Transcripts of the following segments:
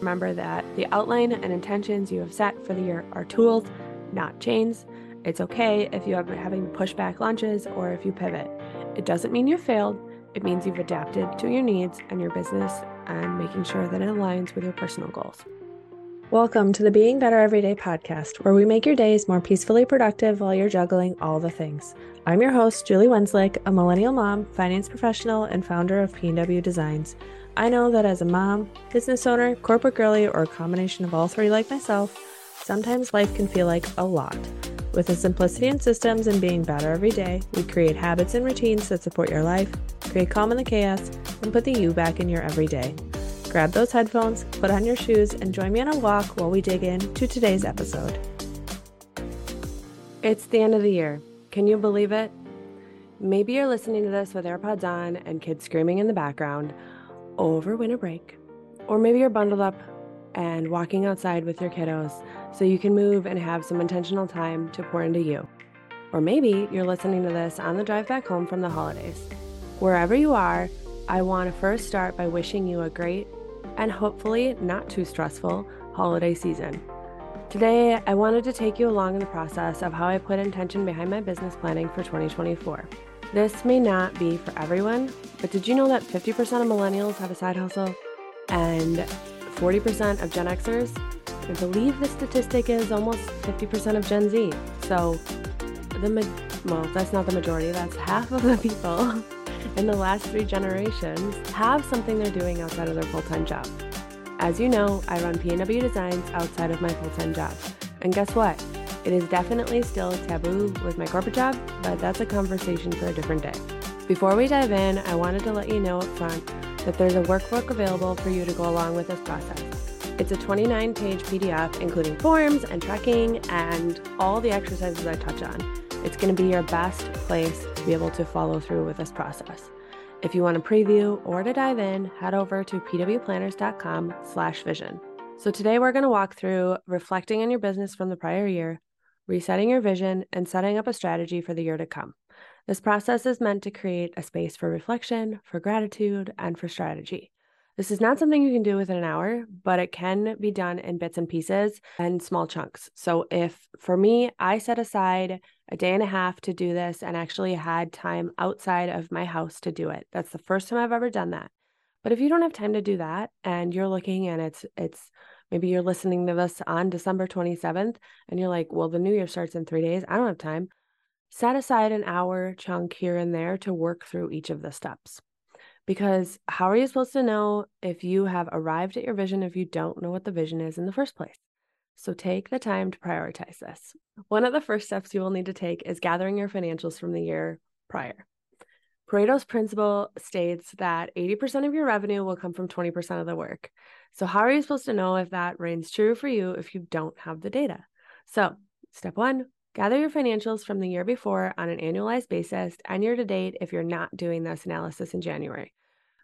Remember that the outline and intentions you have set for the year are tools, not chains. It's okay if you have having pushback push back lunches or if you pivot. It doesn't mean you failed. It means you've adapted to your needs and your business and making sure that it aligns with your personal goals. Welcome to the Being Better Everyday podcast, where we make your days more peacefully productive while you're juggling all the things. I'm your host, Julie Wenslick, a millennial mom, finance professional, and founder of P&W Designs. I know that as a mom, business owner, corporate girly, or a combination of all three like myself, sometimes life can feel like a lot. With the simplicity in systems and being better every day, we create habits and routines that support your life, create calm in the chaos, and put the you back in your everyday. Grab those headphones, put on your shoes, and join me on a walk while we dig in to today's episode. It's the end of the year. Can you believe it? Maybe you're listening to this with AirPods on and kids screaming in the background over winter break. Or maybe you're bundled up and walking outside with your kiddos so you can move and have some intentional time to pour into you. Or maybe you're listening to this on the drive back home from the holidays. Wherever you are, I want to first start by wishing you a great and hopefully not too stressful holiday season. Today, I wanted to take you along in the process of how I put intention behind my business planning for 2024. This may not be for everyone, but did you know that 50% of millennials have a side hustle and 40% of Gen Xers? I believe the statistic is almost 50% of Gen Z. So, the well, that's not the majority, that's half of the people in the last three generations have something they're doing outside of their full-time job. As you know, I run P&W Designs outside of my full-time job. And guess what? It is definitely still a taboo with my corporate job, but that's a conversation for a different day. Before we dive in, I wanted to let you know up front that there's a workbook available for you to go along with this process. It's a 29 page PDF, including forms and tracking and all the exercises I touch on. It's going to be your best place to be able to follow through with this process. If you want a preview or to dive in, head over to pwplanners.com slash vision. So today we're going to walk through reflecting on your business from the prior year, resetting your vision, and setting up a strategy for the year to come. This process is meant to create a space for reflection, for gratitude, and for strategy. This is not something you can do within an hour, but it can be done in bits and pieces and small chunks. So, if for me, I set aside a day and a half to do this and actually had time outside of my house to do it, that's the first time I've ever done that. But if you don't have time to do that and you're looking and it's, it's, maybe you're listening to this on December 27th and you're like, well, the new year starts in three days. I don't have time. Set aside an hour chunk here and there to work through each of the steps. Because how are you supposed to know if you have arrived at your vision if you don't know what the vision is in the first place? So take the time to prioritize this. One of the first steps you will need to take is gathering your financials from the year prior. Pareto's principle states that 80% of your revenue will come from 20% of the work. So, how are you supposed to know if that reigns true for you if you don't have the data? So, step one, gather your financials from the year before on an annualized basis and year to date if you're not doing this analysis in January.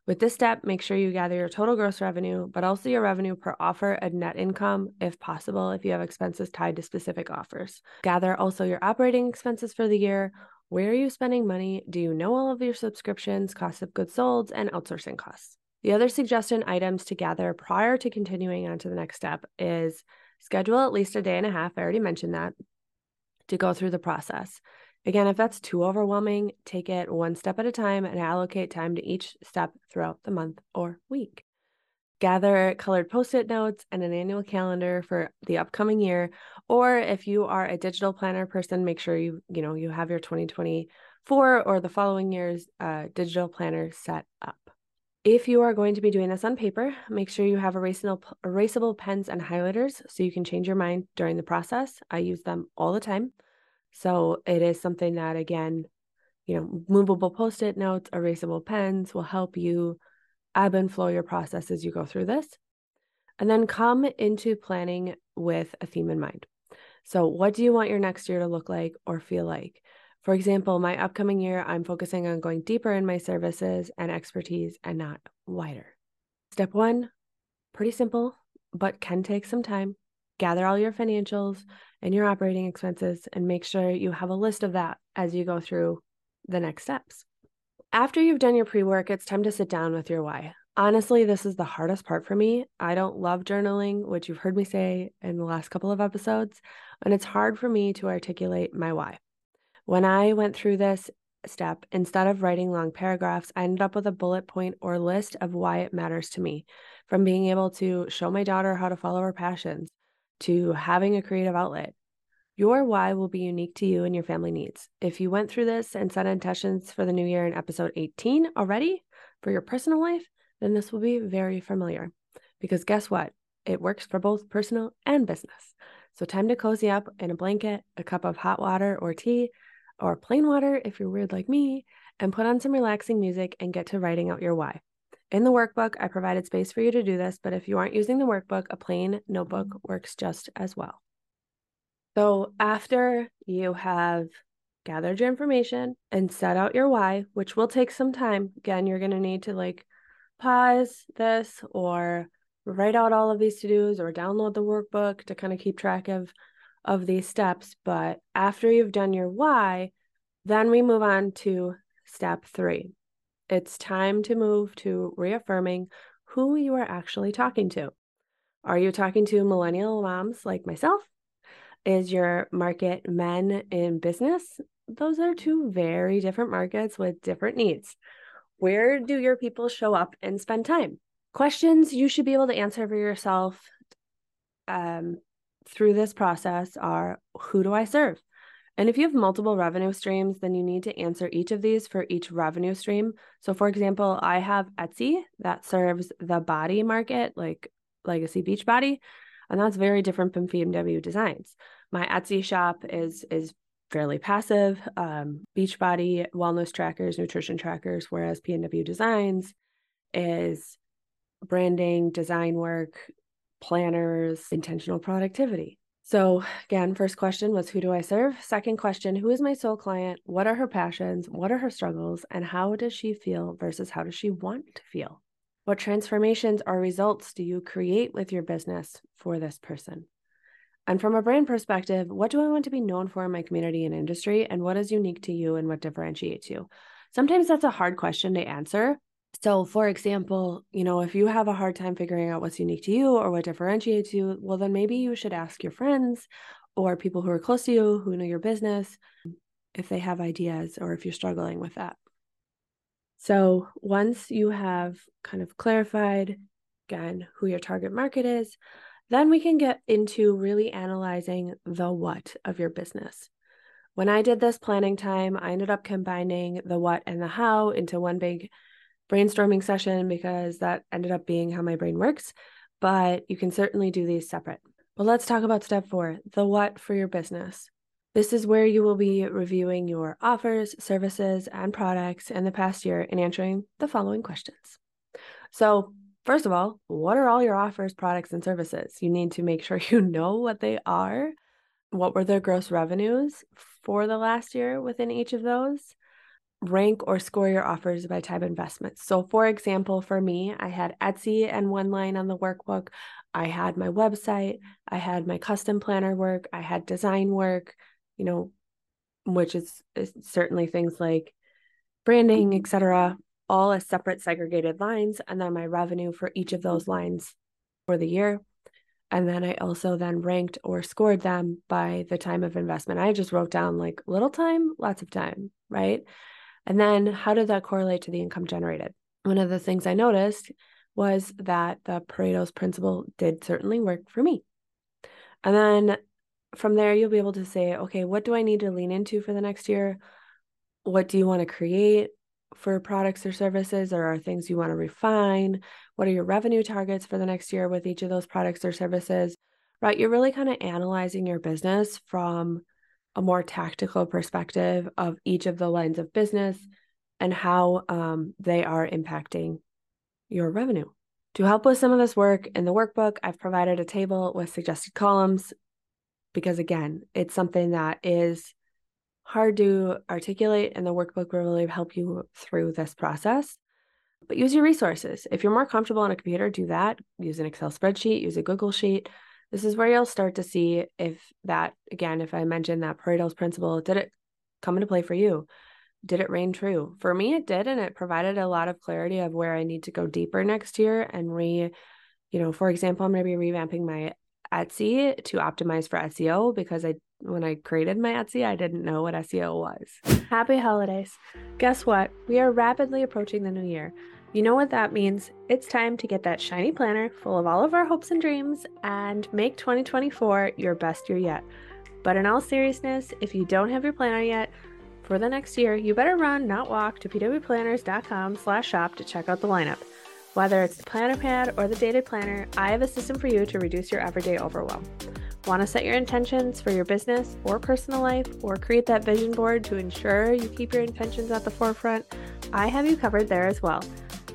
With this step, make sure you gather your total gross revenue, but also your revenue per offer and net income, if possible, if you have expenses tied to specific offers. Gather also your operating expenses for the year. Where are you spending money? Do you know all of your subscriptions, cost of goods sold, and outsourcing costs? The other suggestion items to gather prior to continuing on to the next step is schedule at least a day and a half. I already mentioned that to go through the process. Again, if that's too overwhelming, take it one step at a time and allocate time to each step throughout the month or week. Gather colored post it notes and an annual calendar for the upcoming year. Or if you are a digital planner person, make sure you, you know, you have your 2024 or the following year's uh, digital planner set up. If you are going to be doing this on paper, make sure you have erasable, erasable pens and highlighters so you can change your mind during the process. I use them all the time. So it is something that, again, you know, movable post it notes, erasable pens will help you ebb and flow your process as you go through this. And then come into planning with a theme in mind. So, what do you want your next year to look like or feel like? For example, my upcoming year, I'm focusing on going deeper in my services and expertise and not wider. Step one, pretty simple, but can take some time. Gather all your financials, and your operating expenses and make sure you have a list of that as you go through the next steps. After you've done your pre work, it's time to sit down with your why. Honestly, this is the hardest part for me. I don't love journaling, which you've heard me say in the last couple of episodes, and it's hard for me to articulate my why. When I went through this step, instead of writing long paragraphs, I ended up with a bullet point or list of why it matters to me, from being able to show my daughter how to follow her passions to having a creative outlet. Your why will be unique to you and your family needs. If you went through this and set intentions for the new year in episode 18 already for your personal life, then this will be very familiar. Because guess what? It works for both personal and business. So, time to cozy up in a blanket, a cup of hot water or tea, or plain water if you're weird like me, and put on some relaxing music and get to writing out your why. In the workbook, I provided space for you to do this, but if you aren't using the workbook, a plain notebook mm-hmm. works just as well. So, after you have gathered your information and set out your why, which will take some time, again, you're going to need to like pause this or write out all of these to dos or download the workbook to kind of keep track of of these steps. But after you've done your why, then we move on to step three. It's time to move to reaffirming who you are actually talking to. Are you talking to millennial moms like myself? is your market men in business? Those are two very different markets with different needs. Where do your people show up and spend time? Questions you should be able to answer for yourself um, through this process are Who do I serve? And if you have multiple revenue streams, then you need to answer each of these for each revenue stream. So, for example, I have Etsy that serves the body market, like Legacy Beachbody, and that's very different from PNW Designs my Etsy shop is is fairly passive. Um, Beachbody wellness trackers, nutrition trackers, whereas PNW Designs is branding, design work, planners, intentional productivity. So, again, first question was who do I serve? Second question, who is my soul client? What are her passions? What are her struggles? And how does she feel versus how does she want to feel? What transformations or results do you create with your business for this person? And from a brand perspective, what do I want to be known for in my community and industry? And what is unique to you and what differentiates you? Sometimes that's a hard question to answer. So, for example, you know, if you have a hard time figuring out what's unique to you or what differentiates you, well, then maybe you should ask your friends or people who are close to you who know your business if they have ideas or if you're struggling with that. So, once you have kind of clarified again who your target market is, then we can get into really analyzing the what of your business. When I did this planning time, I ended up combining the what and the how into one big brainstorming session because that ended up being how my brain works. But you can certainly do these separate. But let's talk about step four the what for your business. This is where you will be reviewing your offers, services, and products in the past year and answering the following questions. So, First of all, what are all your offers, products, and services? You need to make sure you know what they are. What were their gross revenues for the last year within each of those? Rank or score your offers by type investments. So, for example, for me, I had Etsy and one line on the workbook. I had my website. I had my custom planner work. I had design work, you know, which is, is certainly things like branding, etc all as separate segregated lines and then my revenue for each of those lines for the year and then i also then ranked or scored them by the time of investment i just wrote down like little time lots of time right and then how did that correlate to the income generated one of the things i noticed was that the pareto's principle did certainly work for me and then from there you'll be able to say okay what do i need to lean into for the next year what do you want to create for products or services or are things you want to refine? What are your revenue targets for the next year with each of those products or services? Right? You're really kind of analyzing your business from a more tactical perspective of each of the lines of business and how um, they are impacting your revenue. To help with some of this work in the workbook, I've provided a table with suggested columns because, again, it's something that is hard to articulate, and the workbook will really help you through this process. But use your resources. If you're more comfortable on a computer, do that. Use an Excel spreadsheet, use a Google Sheet. This is where you'll start to see if that, again, if I mentioned that Pareto's principle, did it come into play for you? did it ring true? For me, it did. And it provided a lot of clarity of where I need to go deeper next year and re, you know, for example, I'm going to be revamping my Etsy to optimize for SEO because I when I created my Etsy, I didn't know what SEO was. Happy holidays. Guess what? We are rapidly approaching the new year. You know what that means? It's time to get that shiny planner full of all of our hopes and dreams and make 2024 your best year yet. But in all seriousness, if you don't have your planner yet, for the next year, you better run, not walk, to pwplanners.com slash shop to check out the lineup. Whether it's the planner pad or the dated planner, I have a system for you to reduce your everyday overwhelm. Want to set your intentions for your business or personal life or create that vision board to ensure you keep your intentions at the forefront? I have you covered there as well.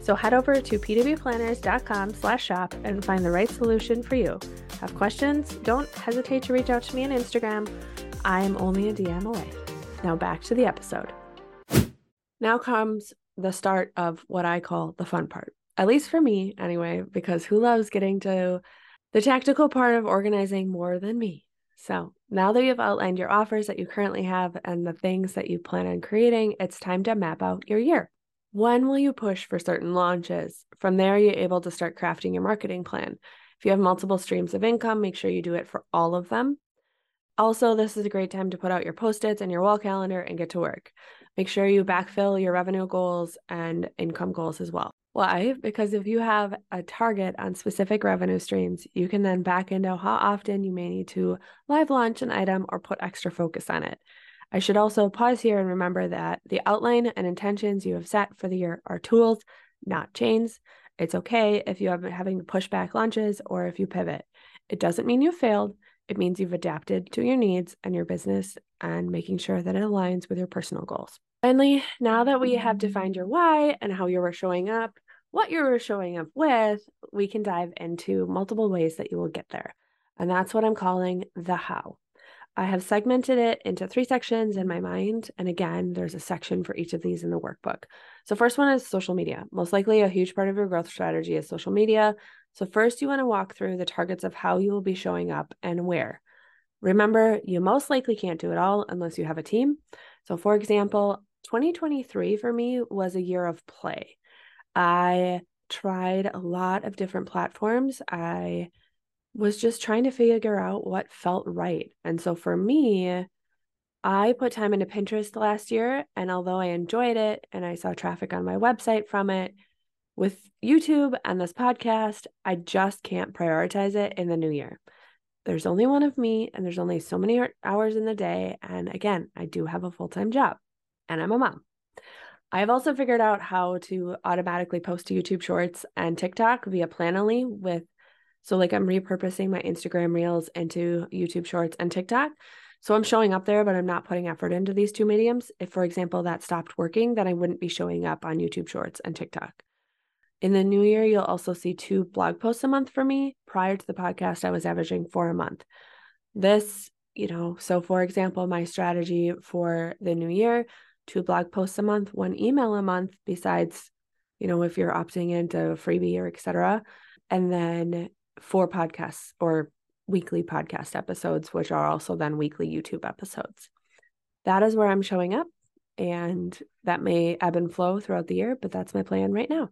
So head over to pwplanners.com slash shop and find the right solution for you. Have questions? Don't hesitate to reach out to me on Instagram. I am only a DM away. Now back to the episode. Now comes the start of what I call the fun part at least for me anyway, because who loves getting to the tactical part of organizing more than me? So now that you've outlined your offers that you currently have and the things that you plan on creating, it's time to map out your year. When will you push for certain launches? From there, you're able to start crafting your marketing plan. If you have multiple streams of income, make sure you do it for all of them. Also, this is a great time to put out your post its and your wall calendar and get to work. Make sure you backfill your revenue goals and income goals as well. Why? Because if you have a target on specific revenue streams, you can then back into how often you may need to live launch an item or put extra focus on it. I should also pause here and remember that the outline and intentions you have set for the year are tools, not chains. It's okay if you have been having to push back launches or if you pivot. It doesn't mean you failed. It means you've adapted to your needs and your business and making sure that it aligns with your personal goals. Finally, now that we have defined your why and how you are showing up, what you're showing up with, we can dive into multiple ways that you will get there. And that's what I'm calling the how. I have segmented it into three sections in my mind. And again, there's a section for each of these in the workbook. So, first one is social media. Most likely, a huge part of your growth strategy is social media. So, first, you want to walk through the targets of how you will be showing up and where. Remember, you most likely can't do it all unless you have a team. So, for example, 2023 for me was a year of play. I tried a lot of different platforms. I was just trying to figure out what felt right. And so for me, I put time into Pinterest last year. And although I enjoyed it and I saw traffic on my website from it, with YouTube and this podcast, I just can't prioritize it in the new year. There's only one of me, and there's only so many hours in the day. And again, I do have a full time job and I'm a mom. I've also figured out how to automatically post to YouTube Shorts and TikTok via Planoly with so like I'm repurposing my Instagram Reels into YouTube Shorts and TikTok. So I'm showing up there, but I'm not putting effort into these two mediums. If, for example, that stopped working, then I wouldn't be showing up on YouTube Shorts and TikTok. In the new year, you'll also see two blog posts a month for me. Prior to the podcast, I was averaging four a month. This, you know, so for example, my strategy for the new year two blog posts a month, one email a month, besides, you know, if you're opting into a freebie or etc. And then four podcasts or weekly podcast episodes, which are also then weekly YouTube episodes. That is where I'm showing up. And that may ebb and flow throughout the year, but that's my plan right now.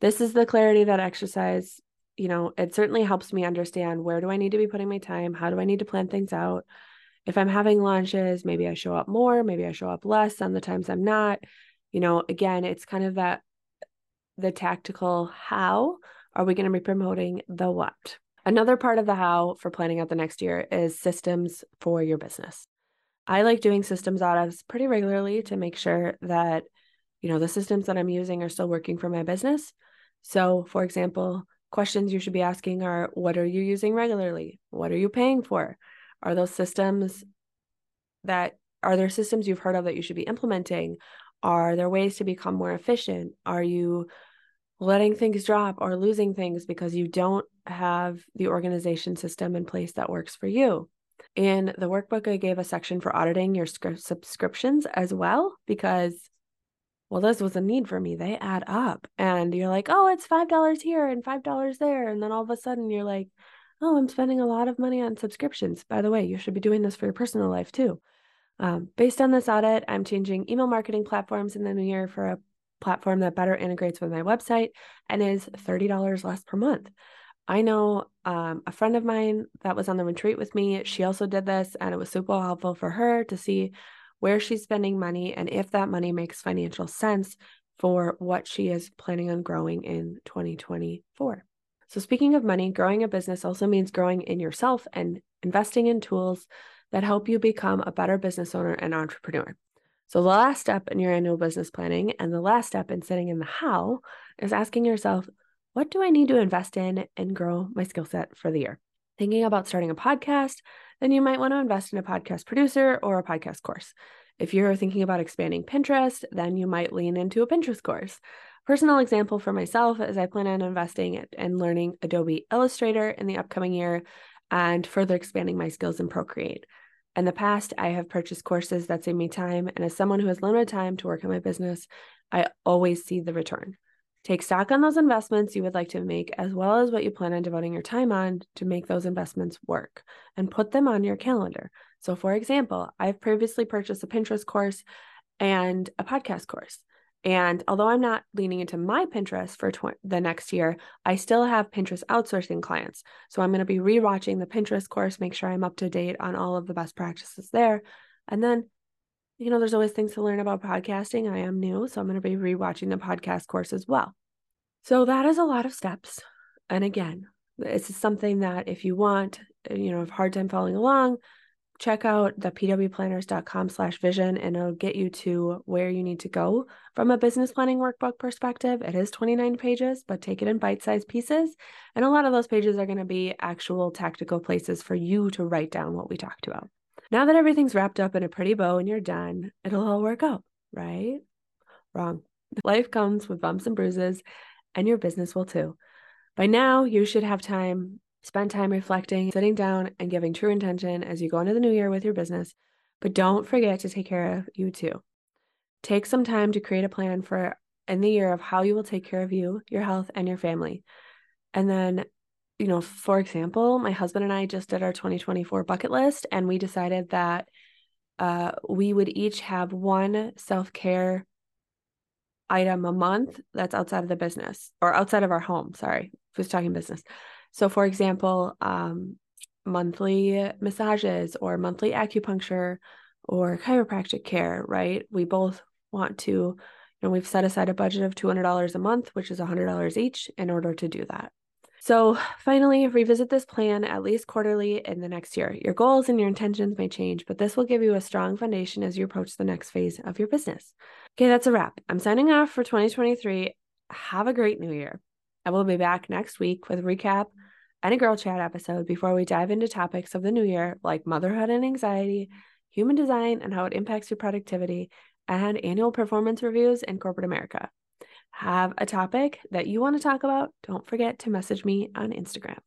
This is the clarity that exercise, you know, it certainly helps me understand where do I need to be putting my time? How do I need to plan things out? if I'm having launches, maybe I show up more, maybe I show up less on the times I'm not. You know, again, it's kind of that the tactical how are we going to be promoting the what? Another part of the how for planning out the next year is systems for your business. I like doing systems audits pretty regularly to make sure that you know the systems that I'm using are still working for my business. So, for example, questions you should be asking are what are you using regularly? What are you paying for? Are those systems that are there systems you've heard of that you should be implementing? Are there ways to become more efficient? Are you letting things drop or losing things because you don't have the organization system in place that works for you? In the workbook, I gave a section for auditing your subscriptions as well, because, well, this was a need for me. They add up. And you're like, oh, it's $5 here and $5 there. And then all of a sudden you're like, oh, I'm spending a lot of money on subscriptions. By the way, you should be doing this for your personal life too. Um, based on this audit, I'm changing email marketing platforms in the new year for a platform that better integrates with my website and is $30 less per month. I know um, a friend of mine that was on the retreat with me. She also did this, and it was super helpful for her to see where she's spending money and if that money makes financial sense for what she is planning on growing in 2024. So, speaking of money, growing a business also means growing in yourself and investing in tools that help you become a better business owner and entrepreneur. So, the last step in your annual business planning and the last step in sitting in the how is asking yourself, what do I need to invest in and grow my skill set for the year? Thinking about starting a podcast, then you might want to invest in a podcast producer or a podcast course. If you're thinking about expanding Pinterest, then you might lean into a Pinterest course. Personal example for myself is I plan on investing and learning Adobe Illustrator in the upcoming year and further expanding my skills in Procreate. In the past, I have purchased courses that save me time, and as someone who has limited time to work on my business, I always see the return. Take stock on those investments you would like to make, as well as what you plan on devoting your time on to make those investments work, and put them on your calendar. So, for example, I've previously purchased a Pinterest course and a podcast course. And although I'm not leaning into my Pinterest for tw- the next year, I still have Pinterest outsourcing clients. So I'm going to be rewatching the Pinterest course, make sure I'm up to date on all of the best practices there. And then you know, there's always things to learn about podcasting. I am new, so I'm going to be rewatching the podcast course as well. So that is a lot of steps. And again, this is something that if you want, you know, have hard time following along, check out the pwplanners.com slash vision and it'll get you to where you need to go from a business planning workbook perspective. It is 29 pages, but take it in bite-sized pieces. And a lot of those pages are going to be actual tactical places for you to write down what we talked about. Now that everything's wrapped up in a pretty bow and you're done, it'll all work out, right? Wrong. Life comes with bumps and bruises, and your business will too. By now, you should have time, spend time reflecting, sitting down, and giving true intention as you go into the new year with your business. But don't forget to take care of you too. Take some time to create a plan for in the year of how you will take care of you, your health, and your family. And then you know, for example, my husband and I just did our 2024 bucket list and we decided that uh, we would each have one self care item a month that's outside of the business or outside of our home. Sorry, who's talking business. So, for example, um, monthly massages or monthly acupuncture or chiropractic care, right? We both want to, you know, we've set aside a budget of $200 a month, which is $100 each in order to do that. So, finally, revisit this plan at least quarterly in the next year. Your goals and your intentions may change, but this will give you a strong foundation as you approach the next phase of your business. Okay, that's a wrap. I'm signing off for 2023. Have a great new year. I will be back next week with a recap and a girl chat episode before we dive into topics of the new year like motherhood and anxiety, human design and how it impacts your productivity, and annual performance reviews in corporate America have a topic that you want to talk about, don't forget to message me on Instagram.